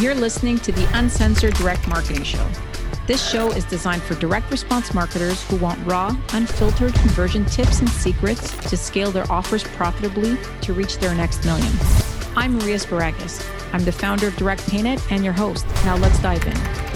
You're listening to the Uncensored Direct Marketing Show. This show is designed for direct response marketers who want raw, unfiltered conversion tips and secrets to scale their offers profitably to reach their next million. I'm Maria Sparagus. I'm the founder of Direct PayNet and your host. Now let's dive in.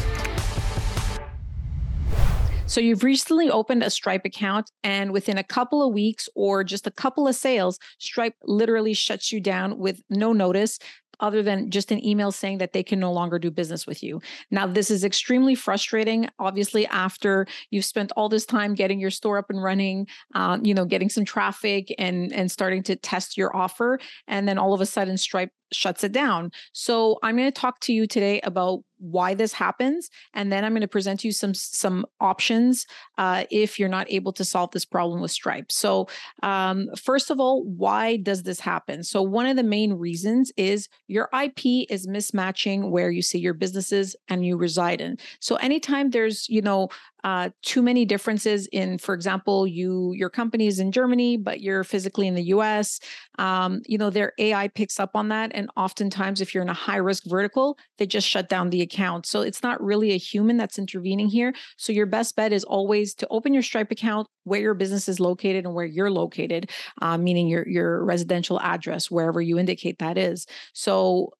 So you've recently opened a Stripe account, and within a couple of weeks or just a couple of sales, Stripe literally shuts you down with no notice other than just an email saying that they can no longer do business with you. Now, this is extremely frustrating. Obviously, after you've spent all this time getting your store up and running, um, you know, getting some traffic and and starting to test your offer, and then all of a sudden Stripe shuts it down. So I'm going to talk to you today about why this happens, and then I'm going to present you some some options uh, if you're not able to solve this problem with Stripe. So um, first of all, why does this happen? So one of the main reasons is your IP is mismatching where you see your businesses and you reside in. So anytime there's you know uh, too many differences in, for example, you your company is in Germany, but you're physically in the U.S. Um, you know, their AI picks up on that, and oftentimes, if you're in a high risk vertical, they just shut down the account. So it's not really a human that's intervening here. So your best bet is always to open your Stripe account where your business is located and where you're located, uh, meaning your your residential address, wherever you indicate that is. So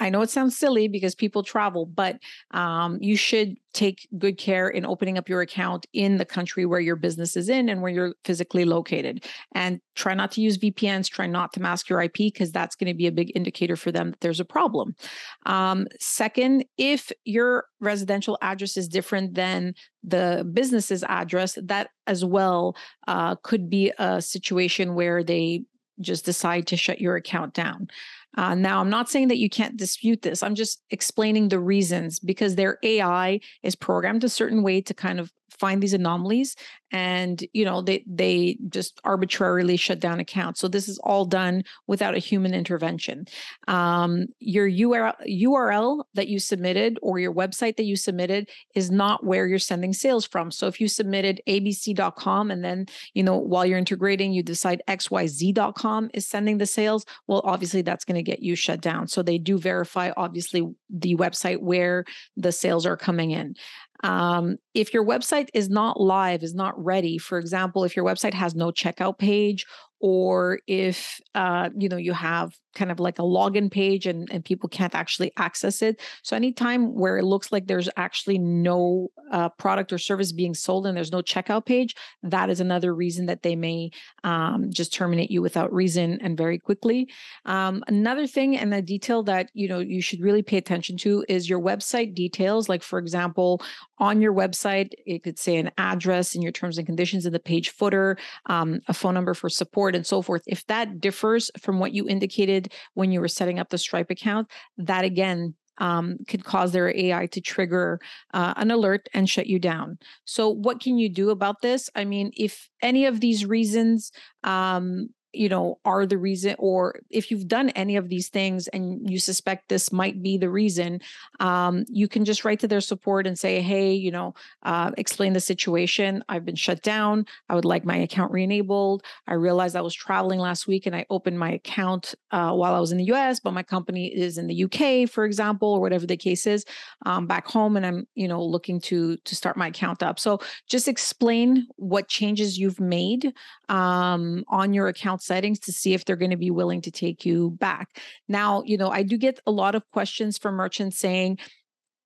I know it sounds silly because people travel, but um, you should take good care in opening up your account in the country where your business is in and where you're physically located. And try not to use VPNs, try not to mask your IP because that's going to be a big indicator for them that there's a problem. Um, second, if your residential address is different than the business's address, that as well uh, could be a situation where they just decide to shut your account down. Uh, now, I'm not saying that you can't dispute this. I'm just explaining the reasons because their AI is programmed a certain way to kind of find these anomalies and you know they they just arbitrarily shut down accounts. So this is all done without a human intervention. Um, your URL, URL that you submitted or your website that you submitted is not where you're sending sales from. So if you submitted abc.com and then you know while you're integrating you decide xyz.com is sending the sales well obviously that's going to get you shut down. So they do verify obviously the website where the sales are coming in um, if your website is not live, is not ready, for example, if your website has no checkout page or if uh, you know you have kind of like a login page and, and people can't actually access it. So anytime where it looks like there's actually no uh, product or service being sold and there's no checkout page that is another reason that they may um, just terminate you without reason and very quickly. Um, another thing and a detail that you know you should really pay attention to is your website details. Like for example on your website it could say an address in your terms and conditions in the page footer um, a phone number for support and so forth if that differs from what you indicated when you were setting up the stripe account that again um, could cause their AI to trigger uh, an alert and shut you down. So, what can you do about this? I mean, if any of these reasons um, you know are the reason or if you've done any of these things and you suspect this might be the reason um, you can just write to their support and say hey you know uh, explain the situation. I've been shut down. I would like my account re-enabled. I realized i was traveling last week and i opened my account uh, while i was in the us but my company is in the uk for example or whatever the case is um, back home and i'm you know looking to to start my account up. So just explain what changes you've made um, on your account settings to see if they're going to be willing to take you back. Now, you know, I do get a lot of questions from merchants saying,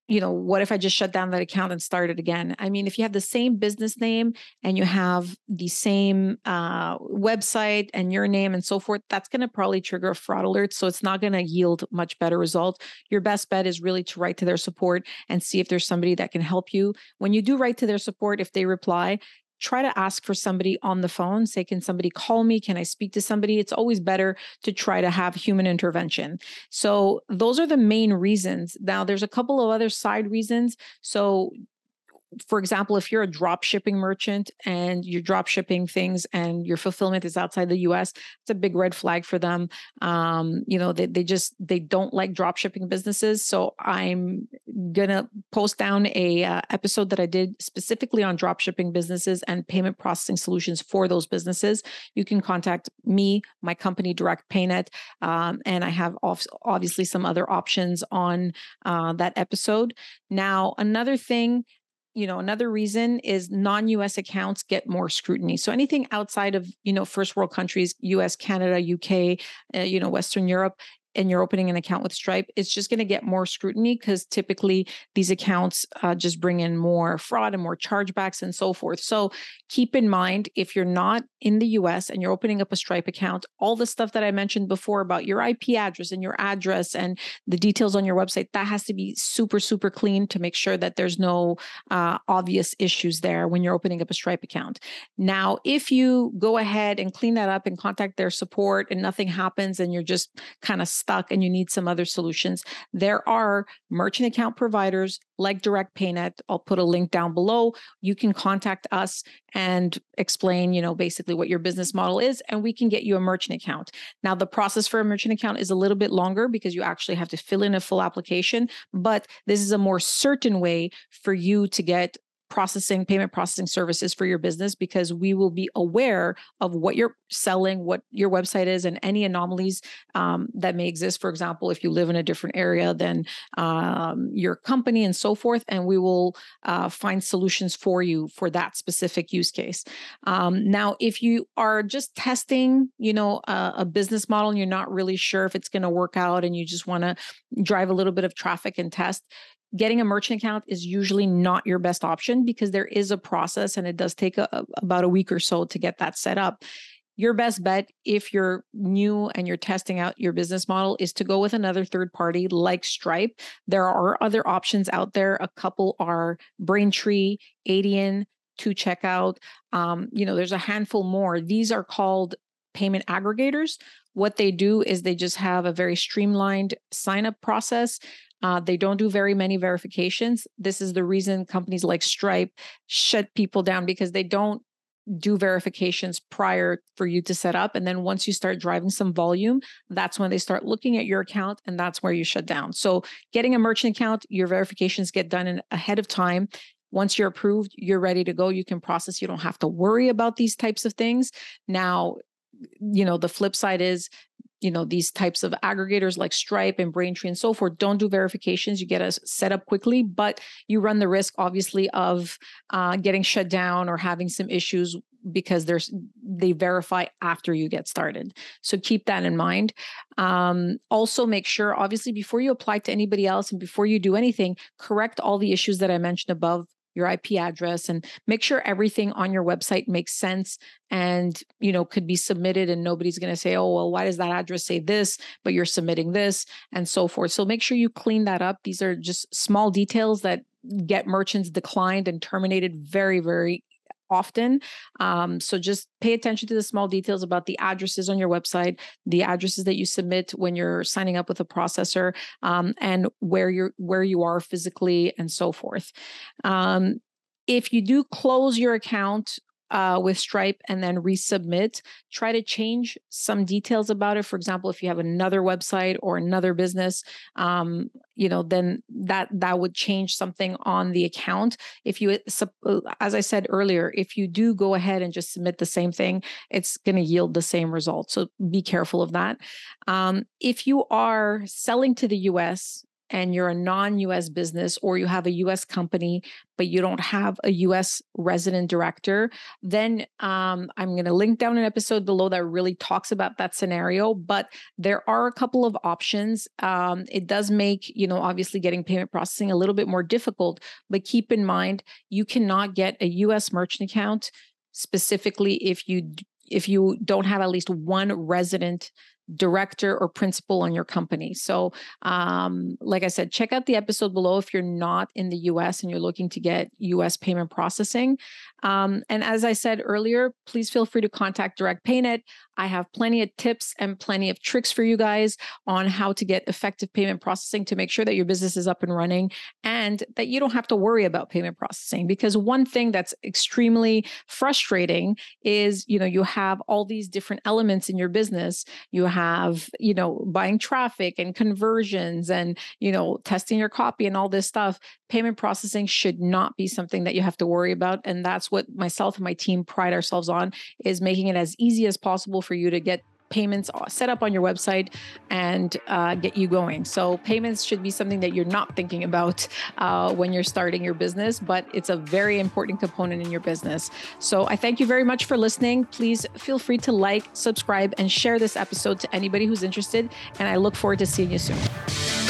you know, what if I just shut down that account and start it again? I mean, if you have the same business name and you have the same uh, website and your name and so forth, that's going to probably trigger a fraud alert. So it's not going to yield much better results. Your best bet is really to write to their support and see if there's somebody that can help you. When you do write to their support, if they reply, try to ask for somebody on the phone say can somebody call me? Can i speak to somebody? It's always better to try to have human intervention. So those are the main reasons. Now there's a couple of other side reasons. So for example, if you're a drop shipping merchant and you're drop shipping things and your fulfillment is outside the US, it's a big red flag for them. Um, you know, they, they just they don't like drop shipping businesses. So I'm gonna post down a uh, episode that I did specifically on drop shipping businesses and payment processing solutions for those businesses. You can contact me, my company, Direct PayNet, um, and I have obviously some other options on uh, that episode. Now, another thing you know another reason is non-us accounts get more scrutiny. So anything outside of you know first world countries us canada uk uh, you know western europe and you're opening an account with Stripe, it's just going to get more scrutiny because typically these accounts uh, just bring in more fraud and more chargebacks and so forth. So keep in mind if you're not in the US and you're opening up a Stripe account, all the stuff that I mentioned before about your IP address and your address and the details on your website, that has to be super, super clean to make sure that there's no uh, obvious issues there when you're opening up a Stripe account. Now, if you go ahead and clean that up and contact their support and nothing happens and you're just kind of stuck and you need some other solutions, there are merchant account providers like Direct PayNet. I'll put a link down below. You can contact us and explain, you know, basically what your business model is, and we can get you a merchant account. Now, the process for a merchant account is a little bit longer because you actually have to fill in a full application, but this is a more certain way for you to get processing payment processing services for your business because we will be aware of what you're selling what your website is and any anomalies um, that may exist. For example if you live in a different area than um, your company and so forth and we will uh, find solutions for you for that specific use case. Um, now if you are just testing you know a, a business model and you're not really sure if it's going to work out and you just want to drive a little bit of traffic and test getting a merchant account is usually not your best option because there is a process and it does take a, about a week or so to get that set up. Your best bet, if you're new and you're testing out your business model, is to go with another third party like Stripe. There are other options out there. A couple are Braintree, Adyen, 2Checkout. Um, you know, there's a handful more. These are called payment aggregators. What they do is they just have a very streamlined sign up process. Uh, they don't do very many verifications. This is the reason companies like Stripe shut people down because they don't do verifications prior for you to set up. And then once you start driving some volume, that's when they start looking at your account and that's where you shut down. So getting a merchant account, your verifications get done in, ahead of time. Once you're approved, you're ready to go. You can process. You don't have to worry about these types of things. Now, you know, the flip side is you know these types of aggregators like stripe and braintree and so forth don't do verifications you get us set up quickly but you run the risk obviously of uh, getting shut down or having some issues because there's they verify after you get started. So keep that in mind. Um, also make sure obviously before you apply to anybody else and before you do anything correct all the issues that i mentioned above your IP address and make sure everything on your website makes sense and you know could be submitted and nobody's going to say oh well why does that address say this but you're submitting this? and so forth. So make sure you clean that up. These are just small details that get merchants declined and terminated very very often. Um, so just pay attention to the small details about the addresses on your website, the addresses that you submit when you're signing up with a processor, um, and where you're where you are physically and so forth. Um, if you do close your account uh, with Stripe and then resubmit. Try to change some details about it. For example, if you have another website or another business, um, you know, then that that would change something on the account. If you, uh, as I said earlier, if you do go ahead and just submit the same thing, it's going to yield the same result. So be careful of that. Um, if you are selling to the U.S and you're a non-US business or you have a US company but you don't have a US resident director, then um, I'm going to link down an episode below that really talks about that scenario. But there are a couple of options. Um, it does make, you know, obviously getting payment processing a little bit more difficult, but keep in mind you cannot get a US merchant account specifically if you if you don't have at least one resident director or principal on your company. So, um, like I said, check out the episode below if you're not in the US and you're looking to get US payment processing. Um, and as I said earlier, please feel free to contact Direct PayNet. I have plenty of tips and plenty of tricks for you guys on how to get effective payment processing to make sure that your business is up and running and that you don't have to worry about payment processing. Because one thing that's extremely frustrating is, you know, you have all these different elements in your business. You have, you know, buying traffic and conversions and, you know, testing your copy and all this stuff. Payment processing should not be something that you have to worry about. And that's what myself and my team pride ourselves on is making it as easy as possible for you to get payments set up on your website and uh, get you going. So, payments should be something that you're not thinking about uh, when you're starting your business, but it's a very important component in your business. So, I thank you very much for listening. Please feel free to like, subscribe, and share this episode to anybody who's interested. And I look forward to seeing you soon.